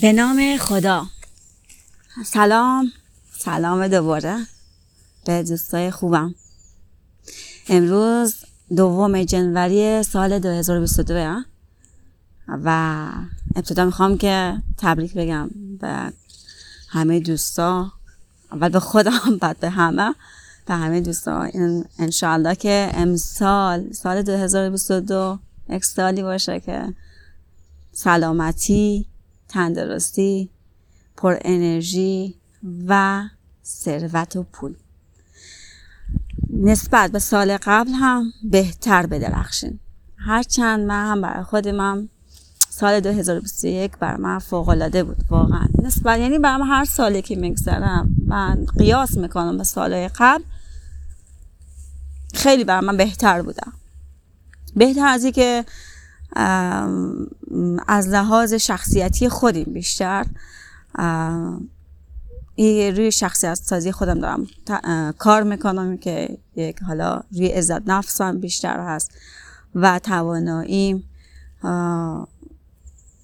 به نام خدا. سلام. سلام دوباره به دوستای خوبم. امروز دوم جنوری سال 2022 و ابتدا می‌خوام که تبریک بگم به همه دوستا اول به خودم بعد به همه. به همه دوستا. انشاءالله که امسال سال 2022 یک سالی باشه که سلامتی تندرستی پر انرژی و ثروت و پول. نسبت به سال قبل هم بهتر بدرخشین هرچند من هم برای خودم سال 2021 بر من فوق العاده بود واقعا. نسبت یعنی برام هر سالی که میگذرم من قیاس می‌کنم به سالهای قبل خیلی بر من بهتر بودم. بهتر از که از لحاظ شخصیتی خودیم بیشتر. روی شخصیت سازی خودم دارم کار می‌کنم که یک حالا روی عزت نفسم بیشتر هست و توانایی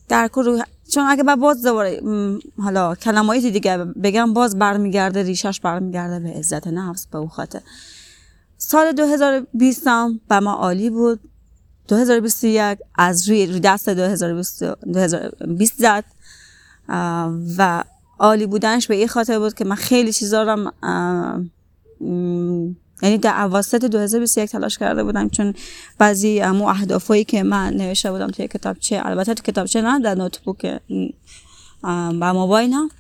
در روی چون اگه با باز دوباره حالا کلماتی دیگه بگم باز برمیگرده ریشش برمیگرده به عزت نفس به او خاطر. سال 2020 هم به ما عالی بود. 2021 از روی, دست 2020 زد. و عالی بودنش به این خاطر بود که من خیلی چیزا رو یعنی در اواسط 2021 تلاش کرده بودم چون بعضی امو اهدافایی که من نوشته بودم توی کتابچه البته تو کتابچه نه در نوتبوک با موبایل هم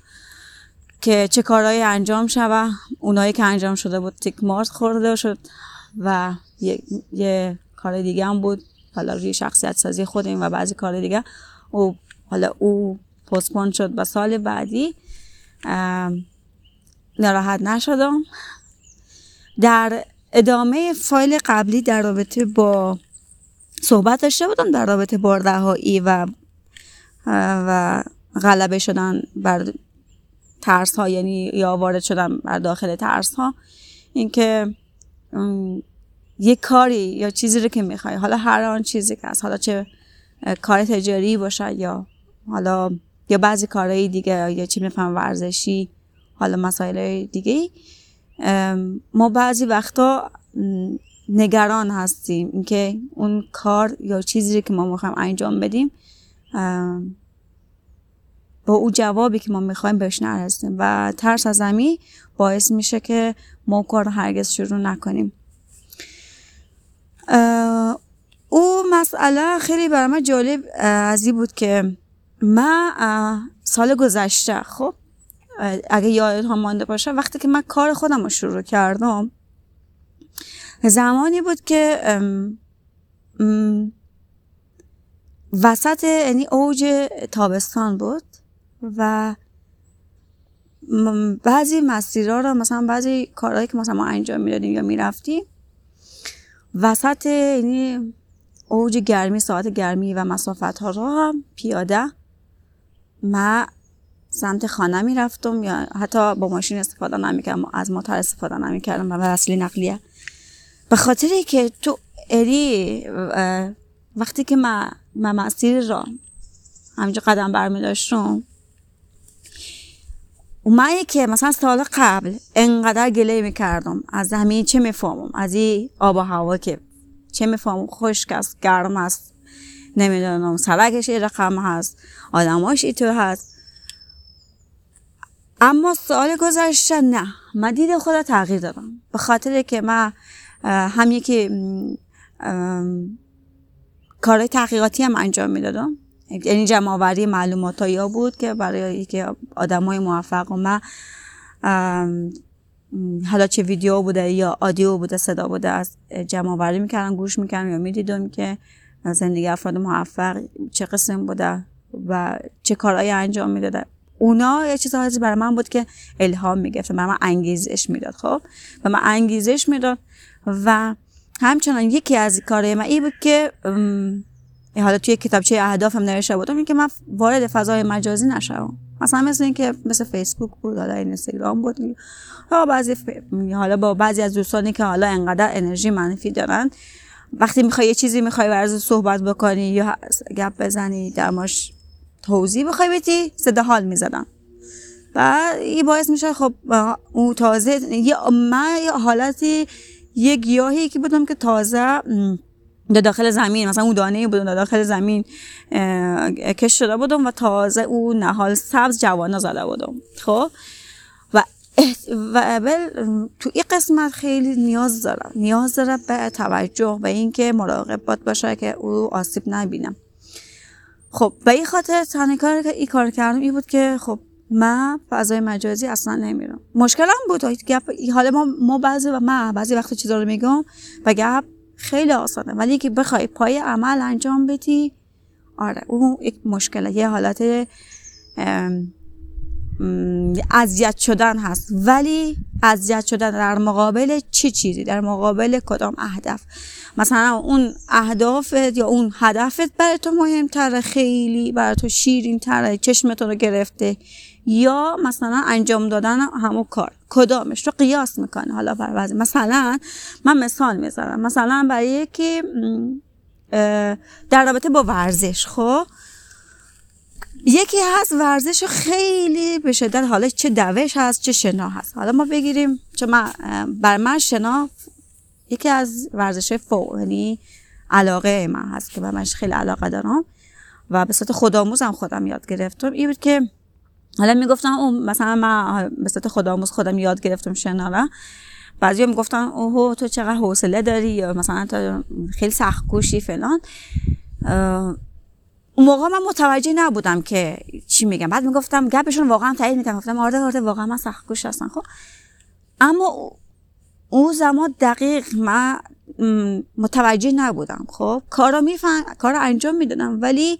که چه کارهایی انجام شوه اونایی که انجام شده بود تیک مارت خورده شد و یه, یه کار دیگه هم بود. حالا روی شخصیت سازی خودم و بعضی کار دیگه. او حالا او پستپون شد و سال بعدی. ناراحت نشدم. در ادامه فایل قبلی در رابطه با صحبت داشته بودم در رابطه با رهایی و و غلبه شدن بر ترس ها یعنی یا وارد شدن بر داخل ترس ها اینکه یه کاری یا چیزی رو که می‌خوای حالا هر آن چیزی که هست حالا چه کار تجاری باشه یا حالا یا بعضی کارهای دیگه یا چی میفهم ورزشی حالا مسائل دیگه ما بعضی وقتا نگران هستیم اینکه اون کار یا چیزی که ما می‌خوایم انجام بدیم با او جوابی که ما می‌خوایم بهش نرسیم و ترس از زمین باعث میشه که ما کار هرگز شروع نکنیم او مسئله خیلی برای من جالب از بود که من سال گذشته خب اگه یادت هم مانده باشه وقتی که من کار خودم رو شروع کردم زمانی بود که وسط یعنی اوج تابستان بود و بعضی مسیرها رو مثلا بعضی کارهایی که مثلا ما انجام می‌دادیم یا می‌رفتیم وسط یعنی اوج گرمی ساعت گرمی و مسافت ها را هم پیاده من سمت خانه می‌رفتم. یا حتی با ماشین استفاده نمی‌کردم از موتور استفاده نمی‌کردم و وسیله نقلیه. به خاطری که تو اری وقتی که من, من مسیر را همینجا قدم برمی داشتم من که مثلا سال قبل انقدر گله می‌کردم از زمین چه می‌فهمم از این آب و هوا که چه می‌فهمم خشک است گرم است. نمی‌دونم سرکش یه رقم هست آدماش تو هست. اما سال گذشته نه. من دید خدا تغییر دادم. به خاطر که من هم یکی کارهای تحقیقاتی هم انجام می‌دادم. یعنی جمع آوری معلومات ها بود که برای که آدم های موفق و من حالا چه ویدیو بوده یا آدیو بوده صدا بوده از جمع آوری می‌کردم گوش می‌کردم یا می‌دیدم که زندگی افراد موفق چه قسم بوده و چه کارهایی انجام می‌داده. اونا یه چیز برای من بود که الهام می‌گرفت و من انگیزش می‌داد خب؟ و من انگیزش می‌داد و همچنان یکی از کارهای من ای بود که حالا توی کتابچه اهدافم نوشته بودم اینکه من وارد فضای مجازی نشم مثلا مثل اینکه مثل فیسبوک بود حالا اینستاگرام بود. حالا بعضی حالا با بعضی از دوستانی که حالا انقدر انرژی منفی دارن وقتی می‌خوای یه چیزی می‌خوای ورز صحبت بکنی یا گپ بزنی در ماش توضیح بخوای بدی صدا حال می‌زدن. و این باعث میشه خب او تازه یه من یه حالتی یه گیاهی که بودم که تازه در داخل زمین. مثلا اون دانه بودم در داخل زمین کش شده بودم و تازه او نهال سبز جوانا زده بودم. خب؟ و و تو این قسمت خیلی نیاز داره نیاز داره به توجه به اینکه مراقب باشه که او آسیب نبینم. خب به این خاطر تنها کاری که این کار کردم این بود که خب من فضای مجازی اصلا نمیرم. مشکلم بود گپ حالا ما ما بعضی و من بعضی وقت چیزا رو میگم و گپ خیلی آسانه. ولی که بخوای پای عمل انجام بدی آره اون یک مشکله. یه حالت اذیت شدن هست. ولی اذیت شدن در مقابل چی چیزی؟ در مقابل کدام اهداف؟ مثلا اون اهدافت یا اون هدفت برای تو مهمتره خیلی برای تو شیرین تره چشمتون رو گرفته. یا مثلا انجام دادن همون کار. کدامش رو قیاس می‌کنه حالا بر مثلا من مثال می‌ذارم مثلا برای یکی در رابطه با ورزش خب؟ یکی هست ورزش خیلی به شدت حالا چه دوش هست چه شنا هست. حالا ما بگیریم چه من بر من شنا یکی از ورزش فوق یعنی علاقه من هست که من خیلی علاقه دارم و به صورت خودآموزم خودم یاد گرفتم. این بود که حالا می‌گفتم اون مثلا من به صورت خودآموز خودم یاد گرفتم شنا بعضی می‌گفتن اوه تو چقدر حوصله داری یا مثلا تو خیلی سخت کوشی فلان. اون موقع من متوجه نبودم که چی میگم. بعد می‌گفتم گپشون واقعا تایید می‌کنم. گفتم آره آره واقعا من سخت کوش هستم خب. اما اون زمان دقیق من متوجه نبودم خب. کارو میفهم کارو انجام می‌دادم ولی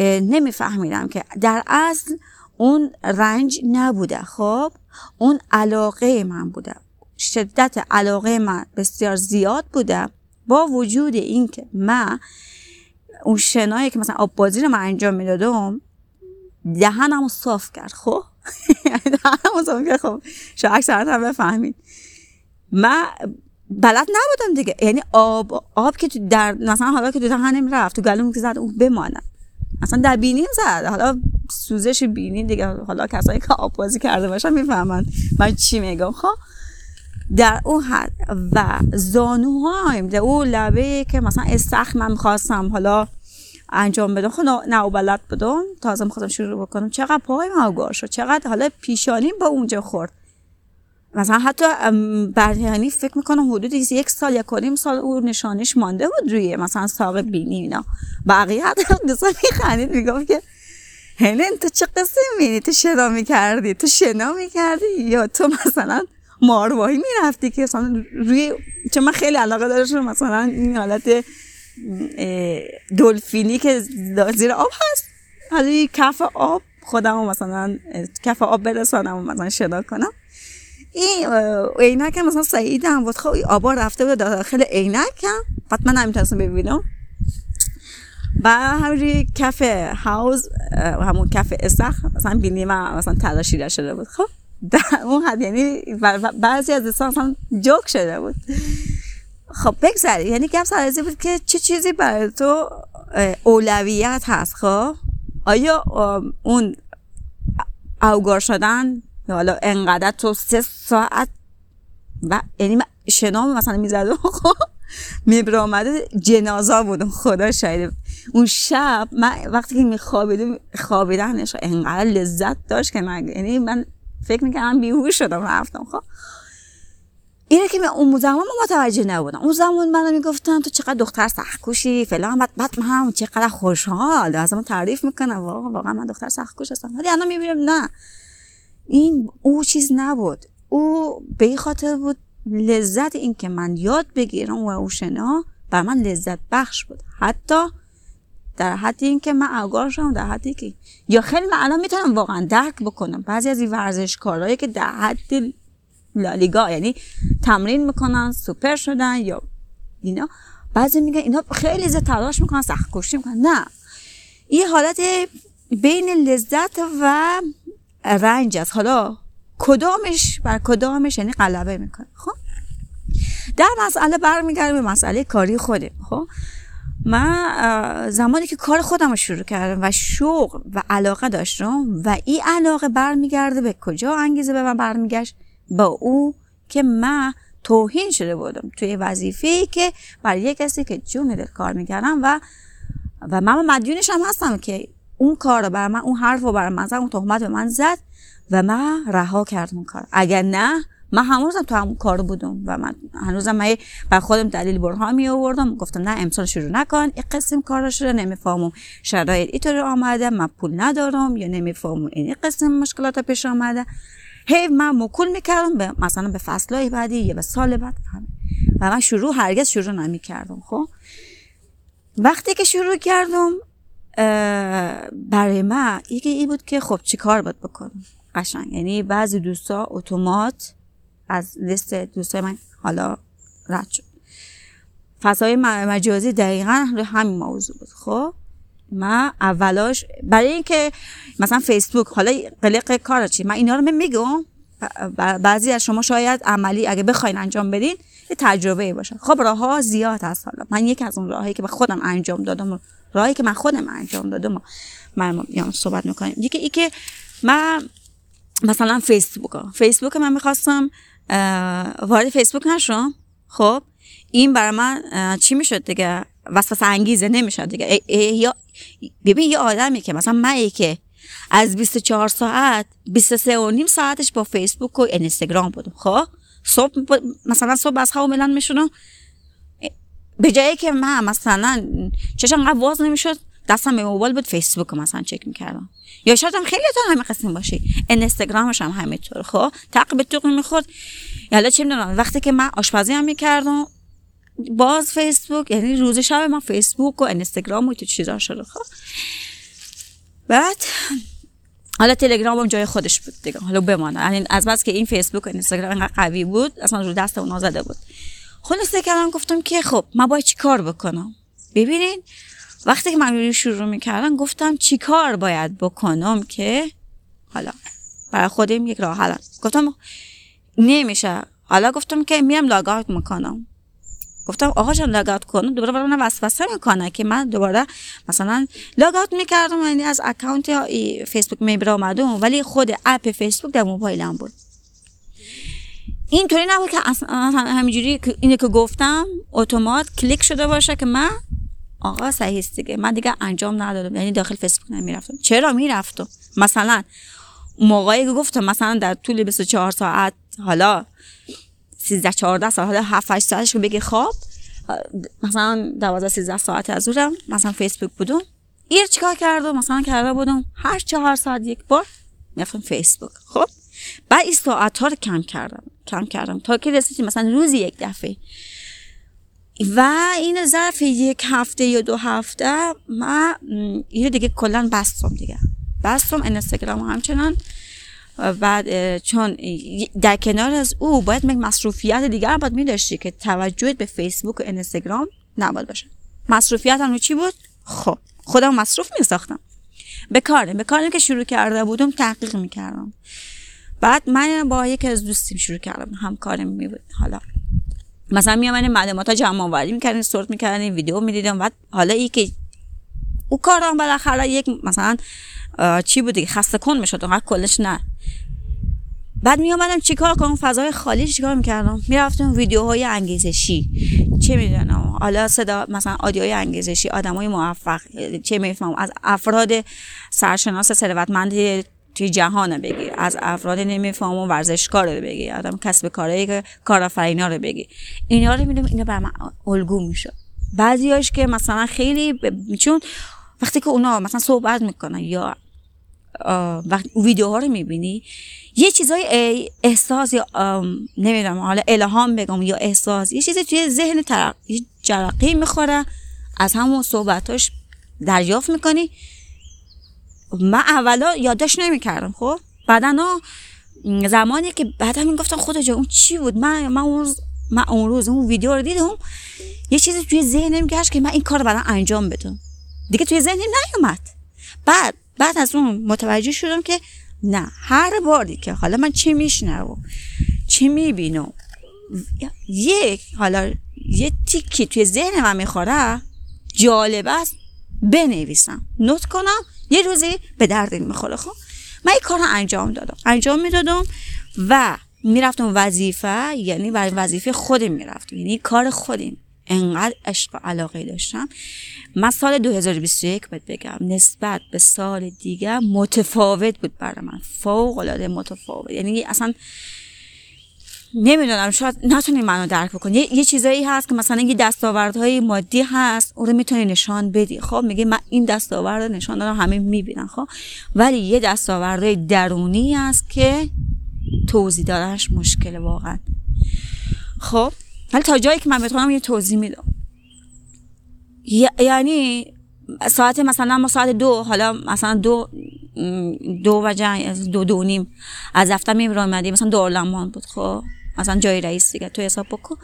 نمیفهمیدم که در اصل اون رنج نبوده. خب؟ اون علاقه من بوده. شدت علاقه من بسیار زیاد بوده. با وجود اینکه من اون شنایی که مثلا آب بازی رو من انجام می‌دادم دهنمو صاف کرد. خب؟ دهنمو صاف کرد. خب؟ شاید اکثرات هم بفهمید. من بلد نبودم دیگه. یعنی آب آب که تو در مثلا حالا که تو دهنم رفت تو گلوم که زد اون بمانه اصلا در بینیم زد. حالا سوزش بینی دیگه حالا کسایی که آب بازی کرده باشن می‌فهمن من چی میگم. خب در اون حد و زانوهایم در اون لبه که مثلا استخ من می‌خواستم حالا انجام بدم. خب نه بلد بدم تازه می‌خواستم شروع بکنم. چقدر پای ما شد. چقدر حالا پیشانیم با اونجا خورد. مثلا حتی یعنی فکر می‌کنم حدود یک سال یک کنیم سال او نشانش مانده بود روی مثلا ساق بینی اینا. بقیه حتی دوستان میخندید می‌گفت که هلن تو چه قصه می‌بینی؟ تو شنا می‌کردی؟ تو شنا می‌کردی؟ یا تو مثلا مارواهی می‌رفتی که مثلا روی چون من خیلی علاقه داشتم مثلا این حالت دلفینی که زیر آب هست. حالا کف آب خودم مثلا کف آب برسانم و مثلا شنا کنم. این عینک مثلا سعید هم بود. خب آبا رفته بود داخل عینک هم. بعد من نمی‌تونستم ببینم. و همونجوری کف هاوز همون کف استخ مثلا بینی من مثلا تلاشیده شده بود. خب در اون حد یعنی بعضی از دوستان مثلا جوک شده بود. خب بگذاری یعنی گپ سرازی بود که چه چیزی برای تو اولویت هست؟ خب آیا اون اوگار شدن حالا انقدر تو سه ساعت و یعنی شنام مثلا می‌زدم خب. میبر آمده جنازا بودم خدا شاید اون شب من وقتی که میخوابیدم خوابیدنش انقدر لذت داشت که من یعنی من فکر می‌کردم بیهوش شدم رفتم خب. اینه که من اون زمان متوجه نبودم. اون زمان من می‌گفتن تو چقدر دختر سخکوشی فلان بعد بعد من هم چقدر خوشحال. از من تعریف می‌کنم واقعا من دختر سخکوش هستم. ولی الان می‌بینم نه. این او چیز نبود. او به خاطر بود لذت این که من یاد بگیرم و او شنا بر من لذت بخش بود. حتی در حدی این که من آگاه شدم در حدی که یا خیلی من الان می‌تونم واقعا درک بکنم. بعضی از این ورزشکارهایی که در حد لالیگا یعنی تمرین می‌کنن سوپر شدن یا اینا بعضی میگن اینا خیلی زیاد تلاش می‌کنن سخت کشی می‌کنن. نه. این حالت بین لذت و رنج است. حالا کدامش بر کدامش یعنی غلبه می‌کنه؟ خب؟ در مسئله برمیگردیم به مسئله کاری خودم خب؟ من زمانی که کار خودم رو شروع کردم و شوق و علاقه داشتم و این علاقه برمیگرده به کجا انگیزه به من برمیگشت؟ با او که من توهین شده بودم توی وظیفه که برای یک کسی که جون دل کار می‌کردم و و من مدیونش هم هستم که اون کار رو بر من اون حرف رو بر من زد اون تهمت به من زد و من رها کردم اون کار اگر نه من هنوزم تو همون کار بودم و من هنوزم من بر خودم دلیل برها می آوردم. گفتم نه امسال شروع نکن. این قسم کار شده نمی‌فهمم شرایط اینطور آمده من پول ندارم یا نمی‌فهمم این قسم مشکلات پیش آمده. هی من مکول می‌کردم به مثلا به فصلهای بعدی یا به سال بعد. و من شروع هرگز شروع نمی‌کردم خب؟ وقتی که شروع کردم برای من یکی این بود که خب چی کار باید بکنم؟ قشنگ. یعنی بعضی دوستا اتومات از لیست دوستای من حالا رد شد. فضای مجازی دقیقا همین موضوع بود. خب؟ من اولاش برای اینکه مثلا فیسبوک حالا قلق کار چی؟ من اینا رو میگم. بعضی از شما شاید عملی اگه بخواین انجام بدین یه تجربه باشه. خب راه ها زیاد هست حالا. من یکی از اون راهایی که به خودم انجام دادم راهی که من خودم انجام دادم من یعنی صحبت می‌کنیم یکی ای که من مثلا فیسبوک. فیسبوک من می‌خواستم وارد فیسبوک نشم. خب؟ این برای من چی می‌شد دیگه؟ وسوسه انگیزه نمی‌شد دیگه. یا ببین یه آدمی که مثلا من که از 24 ساعت 23 و نیم ساعتش با فیسبوک و اینستاگرام بودم. خب؟ صبح مثلا صبح از خواب ملان میشونم به جایی که من مثلا چشم انقدر واز نمی‌شد دستم به موبایل بود فیسبوک مثلا چک می‌کردم. یا شاید هم خیلی تا همه قسم باشی اینستاگرامش هم همینطور خب تق به توق می‌خورد یالا چه می‌دونم وقتی که من آشپزی هم می‌کردم باز فیسبوک یعنی روز شب من فیسبوک و اینستاگرام و تو چیزا شده. خب بعد حالا تلگرام هم جای خودش بود دیگه. حالا بمانه. یعنی از بس که این فیسبوک و اینستاگرام قوی بود اصلا رو دست اونا زده بود. خلاصه کردم گفتم که خب من باید چی کار بکنم؟ ببینین وقتی که من شروع می‌کردم گفتم چی کار باید بکنم که حالا برای خودم یک راه حل. گفتم نمیشه. حالا گفتم که میام log out می‌کنم. گفتم آقا جان log out کنم دوباره برای من وسوسه می‌کنه که من دوباره مثلا log out می‌کردم یعنی از account فیسبوک میبر آمدم ولی خود app فیسبوک در موبایلم بود. اینطوری نبود که همینجوری اینه که گفتم اتومات کلیک شده باشه که من آقا صحیح دیگه. من دیگه انجام ندادم. یعنی داخل فیسبوک نمی‌رفتم. چرا می‌رفتم؟ مثلا موقعی که گفتم مثلا در طول 24 ساعت حالا 13 14 ساعت حالا 7 8 ساعتش بگی خواب مثلا 12 13 ساعت از اونم مثلا فیسبوک بودم. ایر چیکار کردم؟ مثلا کرده بودم هر چهار ساعت یک بار می‌رفتم فیسبوک. خب؟ بعد این ساعت ها رو کم کردم کم کردم. تا که رسیدیم مثلا روزی یک دفعه. و این ظرف یک هفته یا دو هفته ما اینو دیگه کلا بستم دیگه. بستم اینستاگرام همچنان. بعد چون در کنار از او باید یک مصروفیت دیگر باید می داشتی که توجهت به فیسبوک و اینستاگرام نباید باشه. مصروفیت هم چی بود؟ خب خودم مصروف می ساختم به کارم به کارم که شروع کرده بودم تحقیق می کردم بعد من با یکی از دوستیم شروع کردم همکارم می بود. حالا مثلا می آمدیم معلومات ها جمع آوری می‌کردیم سورت می‌کردیم ویدیو می‌دیدم بعد حالا ای که او کارم بالاخره یک مثلا چی بودی خسته کن می‌شد. اونقدر کلش نه. بعد می آمدم چیکار کنم؟ فضای خالی چیکار می‌کردم؟ می‌رفتم ویدیوهای انگیزشی. چه می‌دونم؟ حالا صدا مثلا آدیوهای انگیزشی آدمای موفق. چه می‌فهمم؟ از افراد سرشناس ثروتمند توی جهان بگی از افراد نمیفهم و ورزشکار رو بگی آدم کسب کارهایی که کارآفرینا رو بگی. اینا رو می‌دونم اینا بر من الگو میشه. بعضیاش که مثلا خیلی چون وقتی که اونا مثلا صحبت می‌کنن یا وقتی ویدیوها رو می‌بینی یه چیزای احساس یا نمی‌دونم حالا الهام بگم یا احساس یه چیزی توی ذهن ترقی جرقی می‌خوره از همون صحبتاش دریافت می‌کنی. من اولا یادداشت نمی‌کردم خب؟ بعدا زمانی که بعدا می گفتم خدا جا اون چی بود؟ من من اون روز من اون روز اون ویدیو رو دیدم یه چیزی توی ذهنم گشت که من این کار رو بعدا انجام بدم. دیگه توی ذهنم نیومد. بعد بعد از اون متوجه شدم که نه هر باری که حالا من چی میشنوم چی می‌بینم یک حالا یه تیکی توی ذهن من می‌خوره جالب است. بنویسم. نوت کنم. یه روزی به درد می‌خوره خب؟ من این کار رو انجام دادم. انجام می‌دادم و می‌رفتم وظیفه یعنی برای وظیفه خودم می‌رفتم. یعنی کار خودم. انقدر عشق و علاقه داشتم. من سال 2021 باید بگم نسبت به سال دیگه متفاوت بود برای من. فوق العاده متفاوت. یعنی اصلا نمی‌دونم شاید نتونی منو درک بکنی. یه, چیزایی هست که مثلا یه دستاوردهای مادی هست اون رو می‌تونی نشان بدی. خب میگه من این دستاورد نشان دادم همه می‌بینن خب. ولی یه دستاوردهای درونی هست که توضیح دادنش مشکل واقعا. خب ولی تا جایی که من بتونم یه توضیح میدم. یعنی ساعت مثلا ما ساعت دو حالا مثلا دو دو و دو دو نیم از دفتر می مثلا دو بود خب. مثلا جای رئیس دیگه تو حساب بکن.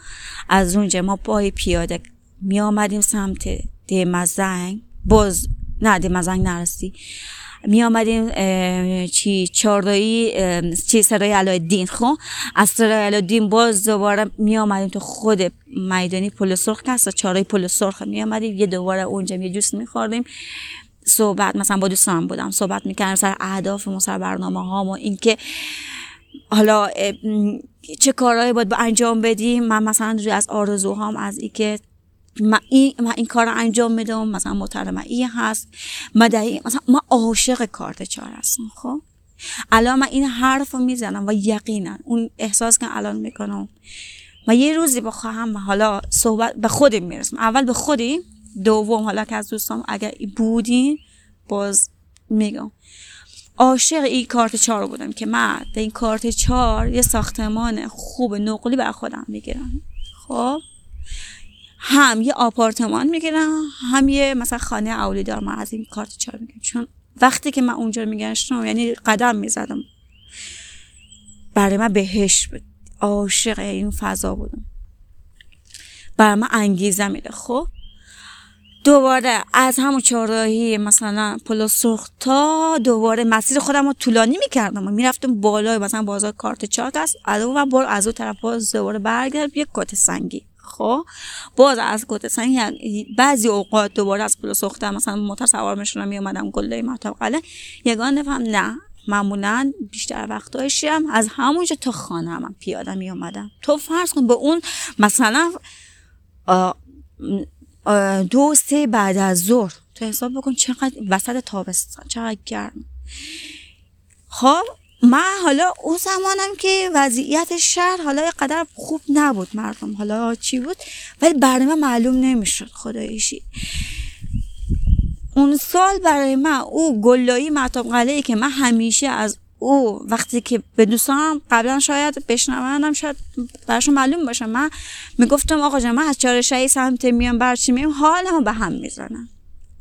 از اونجا ما پای پیاده می آمدیم سمت مزنگ باز نه مزنگ نرسی می آمدیم چی چاردایی چی سرای دین خب؟ از سرای دین باز دوباره می آمدیم تو خود میدانی پل سرخ هست چارای پل سرخ می آمدیم یه دوباره اونجا یه جوس می خوردیم صحبت مثلا با دوستان بودم صحبت می‌کردم سر اهداف سر برنامه ها و اینکه حالا چه کارهایی باید با انجام بدیم؟ من مثلا روی از آرزوهام از ای که من این, این کار رو انجام میدم مثلا محترم این هست. مدعی مثلا ما عاشق کارت چهار هستم خب؟ الان من این حرف رو می‌زنم و یقینا اون احساس که الان می‌کنم. و یه روزی با خواهم حالا صحبت به خودم می‌رسم. اول به خودی دوم حالا که از دوستان اگر بودین باز میگم. عاشق این کارت چهار بودم که من در این کارت چهار یه ساختمان خوب نقلی بر خودم می‌گیرم. خب؟ هم یه آپارتمان می‌گیرم هم یه مثلا خانه اولی دارم من از این کارت چهار می‌گیرم. چون وقتی که من اونجا میگشتم یعنی قدم می‌زدم. برای من بهش بود. عاشق این فضا بودم. برای من انگیزه میده. خب؟ دوباره از همون چهارراهی مثلا پل سرخ تا دوباره مسیر خودم رو طولانی می‌کردم و می‌رفتم بالای مثلا بازار کارت چاک است. از اون بار از اون طرف باز دوباره برگرد یک کت سنگی. خب؟ باز از کت سنگی یعنی بعضی اوقات دوباره از پل سرخ مثلا موتور سوار میشونم میومدم گله مطب قله یگان نفهم نه معمولا بیشتر وقتایشیم از همونجا تا خانه هم پیاده می تو فرض کن به اون مثلا دو سه بعد از ظهر. تو حساب بکن چقدر وسط تابستان چقدر گرم. خب من حالا اون زمانم که وضعیت شهر حالا یه قدر خوب نبود مردم. حالا چی بود؟ ولی برای من معلوم نمی‌شد خدایشی اون سال برای من او گلایی مطاب قلعه که من همیشه از او وقتی که به دوستانم قبلا شاید بشنوندم شاید براشون معلوم باشه. من می‌گفتم آقا جان من از چاره سمت میام برچی میام؟ حالمو به هم می‌زنم.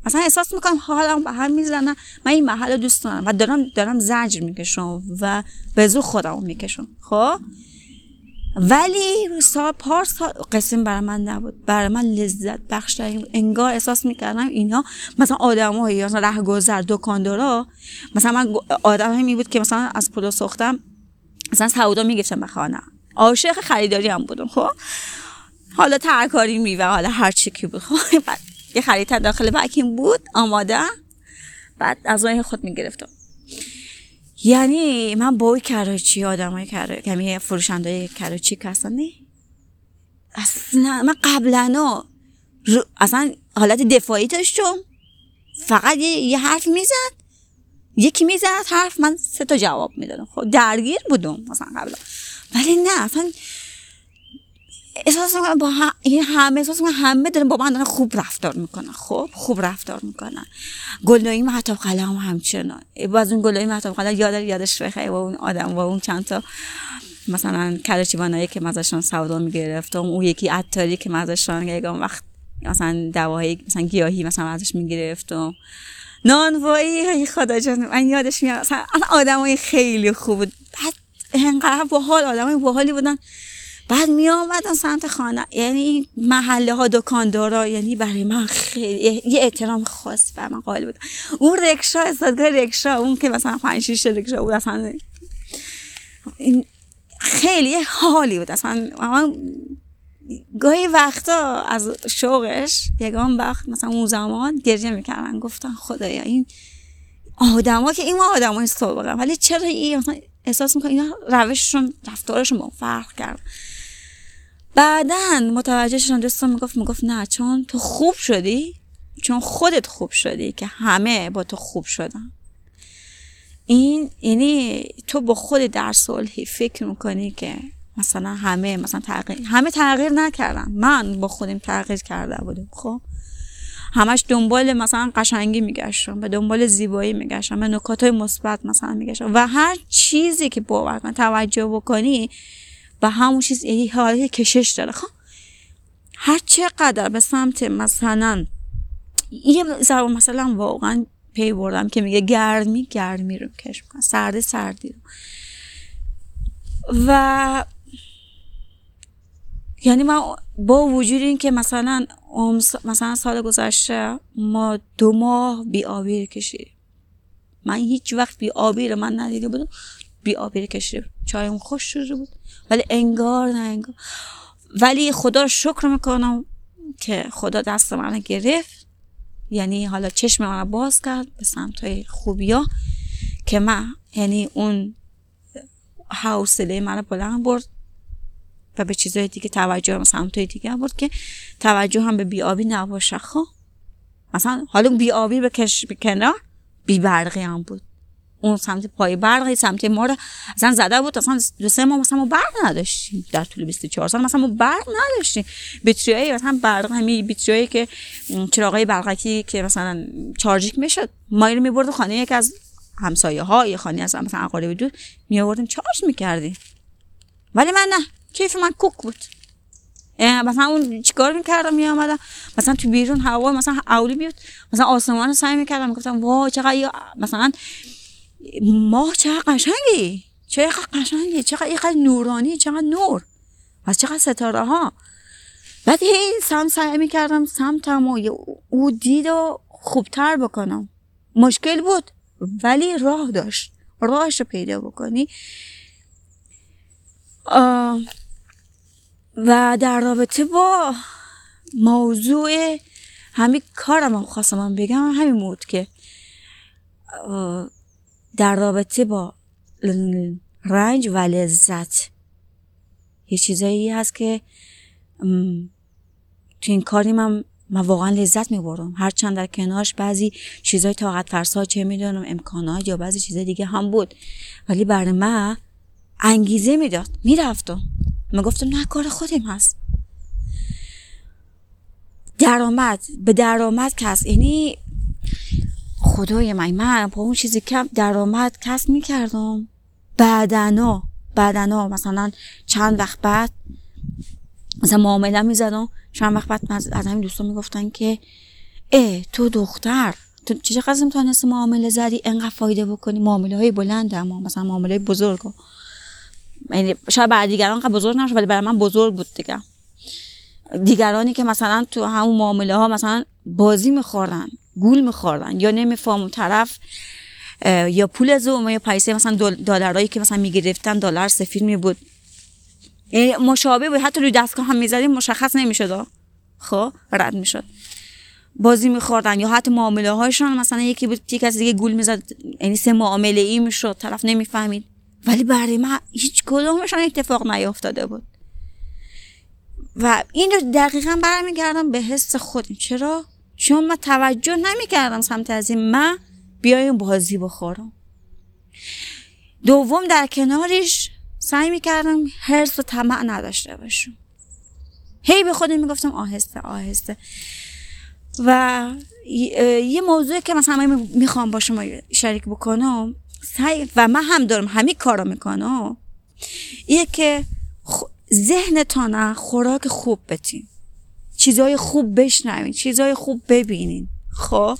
اصلا احساس می‌کنم حالم به هم می‌زنم. من این محل دوست دارم و دارم دارم زجر می‌کشم و به زور خودمو می‌کشم. خب؟ ولی سال پارس قسم برای من نبود. برای من لذت بخش انگار احساس می‌کردم اینا مثلا آدم یا مثلا ره گذر دکاندارا مثلا من آدم می بود که مثلا از پلو سختم مثلا سعودا می‌گفتم به خانه. عاشق خریداری هم بودم خب. حالا ترکاری میوه حالا هر چی که بود. خب یه خرید داخل بکیم بود آماده. بعد از خود می‌گرفتم یعنی من با کراچی آدم های کراچی یعنی فروشنده کراچی کسان نه؟ اصلا من قبلا اصلا حالت دفاعی داشتم. فقط یه, یه حرف می‌زد یکی می‌زد حرف من سه تا جواب می‌دادم خب درگیر بودم مثلا قبلا. ولی نه اصلا احساس با این همه احساس همه دارن با من دارن خوب رفتار می‌کنن. خب؟ خوب رفتار می‌کنن. گلایی محتاب قلم همچنان. باز اون گلایی محتاب قلم یاد یادش بخیر. با اون آدم با اون چند تا مثلا کلچیوانایی که مزشان سودا می‌گرفتم اون یکی عطاری که مزشان یه وقت مثلا دواهی مثلا گیاهی مثلا ازش می‌گرفتم نانوایی خدا جان من یادش میاد. مثلا آدمای خیلی خوب بود. بعد انقدر باحال آدمای باحالی بودن. بعد می آمدن سمت خانه. یعنی محله ها دکاندارا یعنی برای من خیلی یه احترام خاص بر من قائل بود اون رکشا استادگاه رکشا اون که مثلا پنج شیش رکشا بود اصلا خیلی حالی بود. اصلا من گاهی وقتا از شوقش یگان وقت مثلا اون زمان گریه می‌کردن گفتن خدایا این آدما که این ما آدمای سابقه. ولی چرا این احساس می‌کنه اینا روششون رفتارشون فرق کرد بعدا متوجه شدم دوستان می‌گفت می‌گفت نه چون تو خوب شدی چون خودت خوب شدی که همه با تو خوب شدن. این یعنی تو با خود در صلحی فکر می‌کنی که مثلا همه مثلا تغییر همه تغییر نکردن. من با خودم تغییر کرده بودم خب؟ همش دنبال مثلا قشنگی میگشتم به دنبال زیبایی میگشتم به نکات های مثبت مثلا میگشتم. و هر چیزی که باور کن توجه بکنی و همون چیز یه حالت کشش داره. خب هر چقدر به سمت مثلا یه ضرب مثلا واقعا پی بردم که میگه گرمی گرمی رو کش می‌کنم سرده سردی رو. و یعنی من با وجود این که مثلا مثلا سال گذشته ما دو ماه بی آبی کشیدیم. من هیچ وقت بی آبی رو من ندیده بودم. بی آبی کشیدیم. چایم خوش شده بود. ولی انگار نه انگار. ولی خدا شکر می‌کنم که خدا دست من گرفت. یعنی حالا چشم من باز کرد به سمت خوبی ها که من یعنی اون حوصله من بلند برد و به چیزهای دیگه توجه هم سمت دیگه برد که توجه هم به بیابی نباشه. خب مثلا حالا بیابی به کش کنار بی برقی هم بود. اون سمت پای برقی سمت ما رو اصلا زده بود اصلا دو سه ما مثلا ما برق نداشتیم. در طول 24 سال مثلا ما برق نداشتیم. بطریایی مثلا برق همین بطریایی که چراغای برقکی که مثلا چارجیک می‌شد ما رو می‌برد خانه یک از همسایه های خانه از مثلا اقارب دور می آوردیم چارج می‌کردیم. ولی من نه کیف من کوک بود. مثلا اون چیکار می‌کردم می مثلا تو بیرون هوا مثلا اولی بیاد مثلا آسمان رو سعی می‌کردم می‌گفتم وا چقدر مثلا ماه چقدر قشنگی؟ چقدر قشنگی؟ چقدر اینقدر نورانی؟ چقدر نور؟ و چقدر ستاره ها بعد هی سم سعی می‌کردم سمتم و او دید و خوبتر بکنم. مشکل بود ولی راه داشت. راهش رو پیدا بکنی. و در رابطه با موضوع همین کارم هم خواستم بگم همین بود که در رابطه با رنج و لذت. یه چیزایی هست که تو این کاری من من واقعا لذت می‌برم. هرچند در کنارش بعضی چیزای طاقت فرسا چه می‌دونم امکانات یا بعضی چیزای دیگه هم بود. ولی برای من انگیزه می‌داد. می‌رفتم. من گفتم نه کار خودم هست. درآمد به درآمد کس. یعنی خدای من من با اون چیزی که درآمد کسب می‌کردم. بعدنا بعدنا مثلا چند وقت بعد مثلا معامله می‌زدم. چند وقت بعد از, همین دوستان می‌گفتن که اه تو دختر تو قضیه می‌تونستی معامله زدی؟ انقدر فایده بکنی. معامله های بلند اما مثلا معامله بزرگ. یعنی شاید برای دیگران بزرگ نشه ولی برای من بزرگ بود دیگه. دیگرانی که مثلا تو همون معامله ها مثلا بازی میخوردن. گول میخوردن یا نمیفهم طرف یا پول زوم یا پیسه مثلا دلارایی که مثلا می‌گرفتن دلار سفیر می بود یعنی مشابه بود. حتی روی دستگاه هم می‌زدیم مشخص نمی‌شد خب رد می‌شد. بازی میخوردن یا حتی معامله هایشان مثلا یکی بود یک کسی دیگه گول می‌زد یعنی سه معامله ای می‌شد طرف نمی‌فهمید. ولی برای من هیچ کدومشان اتفاق نیافتاده بود. و این رو دقیقا برمیگردم به حس خودم. چرا؟ چون من توجه نمی‌کردم سمت از این من بیایم بازی بخورم. دوم در کنارش سعی می‌کردم حرس و طمع نداشته باشم. هی به خودم می‌گفتم آهسته آهسته. و یه موضوعی که مثلا می‌خوام با شما شریک بکنم و من هم دارم همین کارا می‌کنم یه که ذهنتان خوراک خوب بتین. چیزای خوب بشنوین چیزای خوب ببینین. خب؟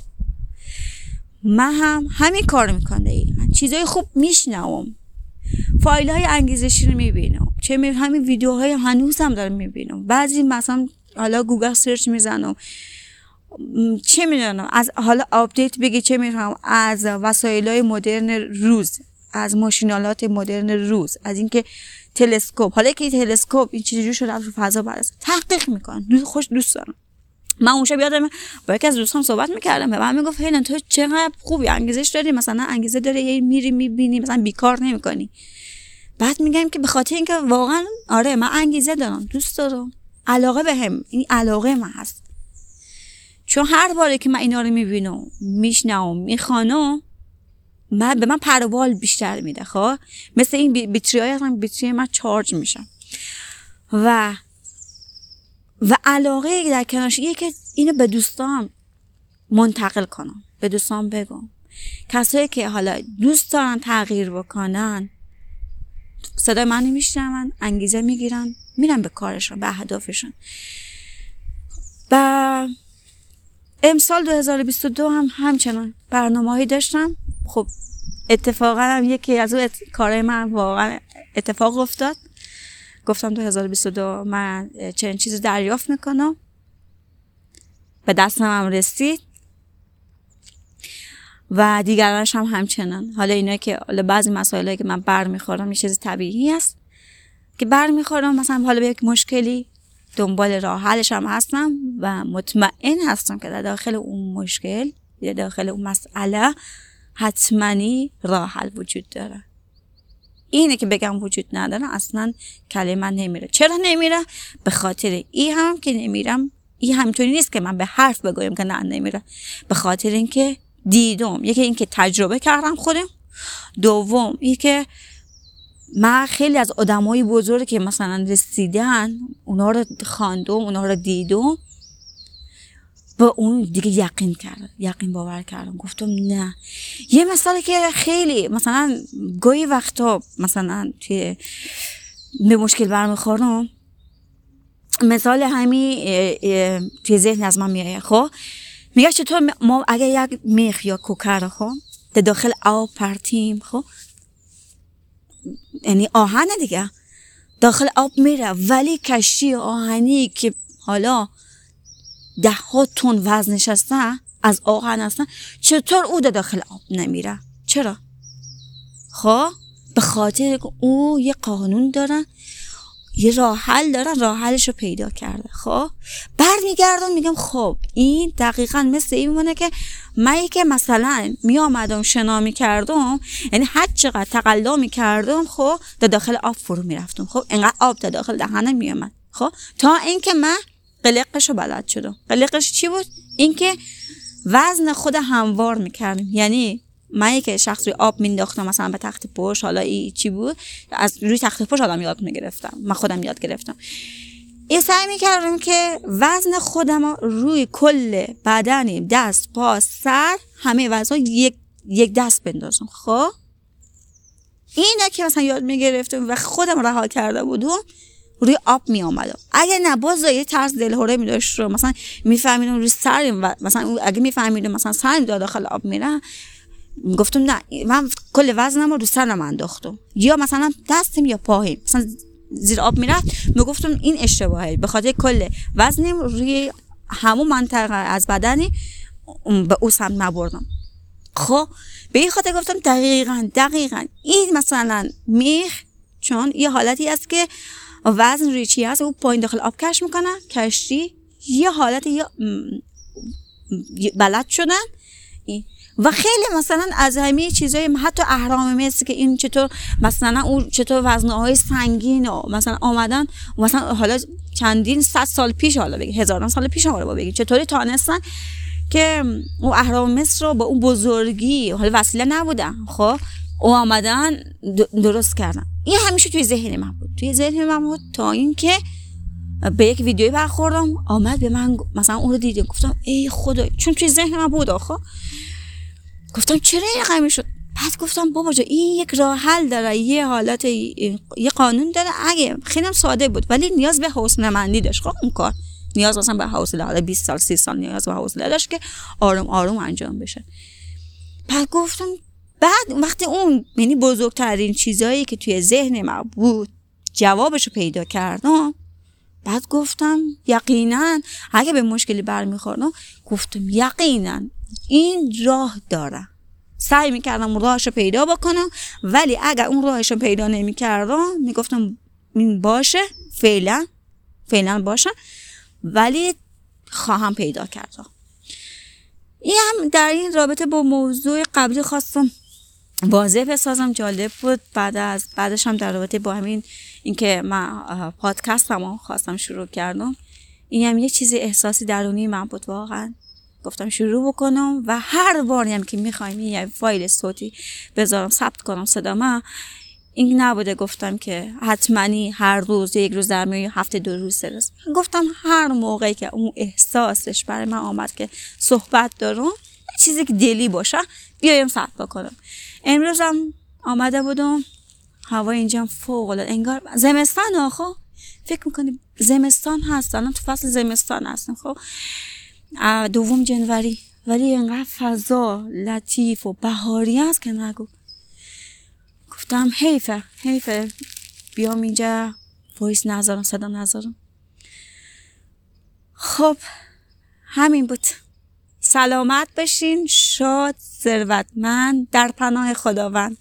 من هم همین کار می‌کنه چیزای خوب میشنوم. فایل های انگیزشی رو می‌بینم. چه می همین ویدیوهای هنوز هم دارم می‌بینم. بعضی مثلا حالا گوگل سرچ می‌زنم. چه می‌دونم از حالا آپدیت بگی چه میفهم از وسایل های مدرن روز از ماشینالات مدرن روز از اینکه تلسکوپ. حالا که تلسکوپ این چیزی شده رو فضا برسه تحقیق می‌کنن دوست خوش دوست دارم. من اون شب یادم با یکی از دوستان صحبت می‌کردم. به من می‌گفت هیلن تو چقدر خوبی انگیزش داری. مثلا انگیزه داره یه میری می‌بینی مثلا بیکار نمی‌کنی. بعد میگم که به خاطر اینکه واقعا آره من انگیزه دارم دوست دارم. علاقه به هم این علاقه من هست. چون هر باره که من اینا رو می‌بینم میشنم می‌خوانم من به من پروال بیشتر میده خب؟ مثل این بیتری های من بیتری من چارج میشم و و علاقه در کنارش که اینو به دوستان منتقل کنم به دوستان بگم. کسایی که حالا دوست دارن تغییر بکنن صدای من میشنون انگیزه می‌گیرن میرن به کارشون به اهدافشون. و امسال 2022 هم همچنان برنامه داشتم. خب اتفاقا هم یکی از اون کارهای من واقعا اتفاق افتاد. گفتم 2022 من چنین چیز دریافت می‌کنم. به دستم هم رسید. و دیگرانش هم همچنان. حالا اینا که حالا بعضی مسائلی که من بر می‌خورم یه چیز طبیعی است. که بر می‌خورم مثلا حالا به یک مشکلی دنبال راه حلش هم هستم و مطمئن هستم که در داخل اون مشکل یا داخل اون مسئله حتمانی راه حل وجود داره. اینه که بگم وجود نداره اصلا کلمه نمیره. چرا نمیره؟ به خاطر ای هم که نمیرم. ای همینطوری نیست که من به حرف بگویم که نه نمیره. به خاطر اینکه دیدم. یکی اینکه تجربه کردم خودم. دوم که من خیلی از آدمای بزرگ که مثلا رسیدن اونا رو خواندم اونا رو دیدم. با اون دیگه یقین کردم یقین باور کردم گفتم نه. یه مثالی که خیلی مثلا گاهی وقتا مثلا توی به مشکل برمیخورم مثال همین توی ذهن از من میایه خب میگه چطور ما اگر یک میخ یا کوکر خب در داخل آب پرتیم خب؟ یعنی آهن دیگه. داخل آب میره ولی کشتی آهنی که حالا ده ها تن وزنش هستن از آهن هستن. چطور او در داخل آب نمیره؟ چرا؟ خب به خاطر او یه قانون دارن یه راه حل دارن راه حلش رو پیدا کرده. خب برمیگردم میگم خب این دقیقا مثل این میمونه که من که مثلا می آمدم شنا می کردم یعنی هر چقدر تقلا می کردم خب در داخل آب فرو می رفتم خب اینقدر آب در داخل دهنم می آمد خب تا اینکه من قلقش رو بلد شدم قلقش چی بود؟ اینکه وزن خود هموار می‌کردم یعنی من که شخص روی آب مینداختم مثلا به تخت پشت حالا ای چی بود؟ از روی تخت پشت آدم یاد می‌گرفتم. من خودم یاد گرفتم. این سعی می‌کردم که وزن خودم روی کل بدنی دست پا سر همه وزن یک یک دست بندازم. خب؟ اینه که مثلا یاد می‌گرفتم و خودم رها کرده بودم. روی آب می آمدم اگه نه باز یه طرز دلهوره می داشت رو مثلا میفهمیدم روی سر و مثلا اگه میفهمیدم مثلا سرم داخل آب میره گفتم نه من کل وزنم رو سرم انداختم. یا مثلا دستم یا پاهم مثلا زیر آب می‌رفت می‌گفتم این اشتباهه. به خاطر کل وزنم روی همون منطقه از بدنی به او سمت مبردم خب به این خاطر گفتم دقیقا دقیقا. این مثلا میخ چون یه حالتی است که وزن روی چی هست؟ او پایین داخل آب کش می‌کنن کشتی یه حالت یا بلد شدن. و خیلی مثلا از همه چیزای حتی اهرام مثل که این چطور مثلا اون چطور وزنه های سنگین و مثلا آمدن و مثلا حالا چندین صد سال پیش حالا بگی هزاران سال پیش حالا بگی چطوری تانستن که اون اهرام مصر رو با اون بزرگی حالا وسیله نبودن خب؟ او آمدن درست کردن. این همیشه توی ذهن من بود. توی ذهن من بود تا اینکه به یک ویدیوی برخوردم آمد به من مثلا اون رو دیدم گفتم ای خدا چون توی ذهن من بود آخه. گفتم چرا این شد؟ بعد گفتم بابا جا این یک راه حل داره یه حالت یه قانون داره. اگه خیلی ساده بود ولی نیاز به حوصله مندی داشت. خب اون کار نیاز اصلا به حوصله حالا 20 سال 30 سال نیاز به حوصله داشت که آروم آروم انجام بشه. بعد گفتم بعد وقتی اون یعنی بزرگترین چیزایی که توی ذهن من بود جوابش رو پیدا کردم بعد گفتم یقینا اگه به مشکلی برمیخوردم گفتم یقینا این راه داره. سعی می‌کردم راهش رو پیدا بکنم ولی اگر اون راهش رو پیدا نمی‌کردم می‌گفتم این باشه فعلا فعلا باشه ولی خواهم پیدا کردم. این هم در این رابطه با موضوع قبلی خواستم واضح بسازم جالب بود. بعد از بعدش هم در رابطه با همین اینکه من پادکست هم خواستم شروع کردم این هم یه چیزی احساسی درونی من بود واقعا. گفتم شروع بکنم و هر باری هم که می‌خوایم یه فایل صوتی بذارم ثبت کنم صدا من این نبوده گفتم که حتمانی هر روز یک روز در میان هفته دو روز روز. گفتم هر موقعی که اون احساسش برای من آمد که صحبت دارم چیزی که دلی باشه بیایم ثبت بکنم. امروز هم آمده بودم هوا اینجا فوق العاده انگار زمستان آخه فکر می‌کنی زمستان هست؟ الان تو فصل زمستان هستم خب؟ دوم جنوری. ولی اینقدر فضا لطیف و بهاری است که نگو. گفتم حیفه حیفه. بیام اینجا وایس نذارم صدا نذارم. خب همین بود. سلامت بشین شاد ثروتمند. در پناه خداوند.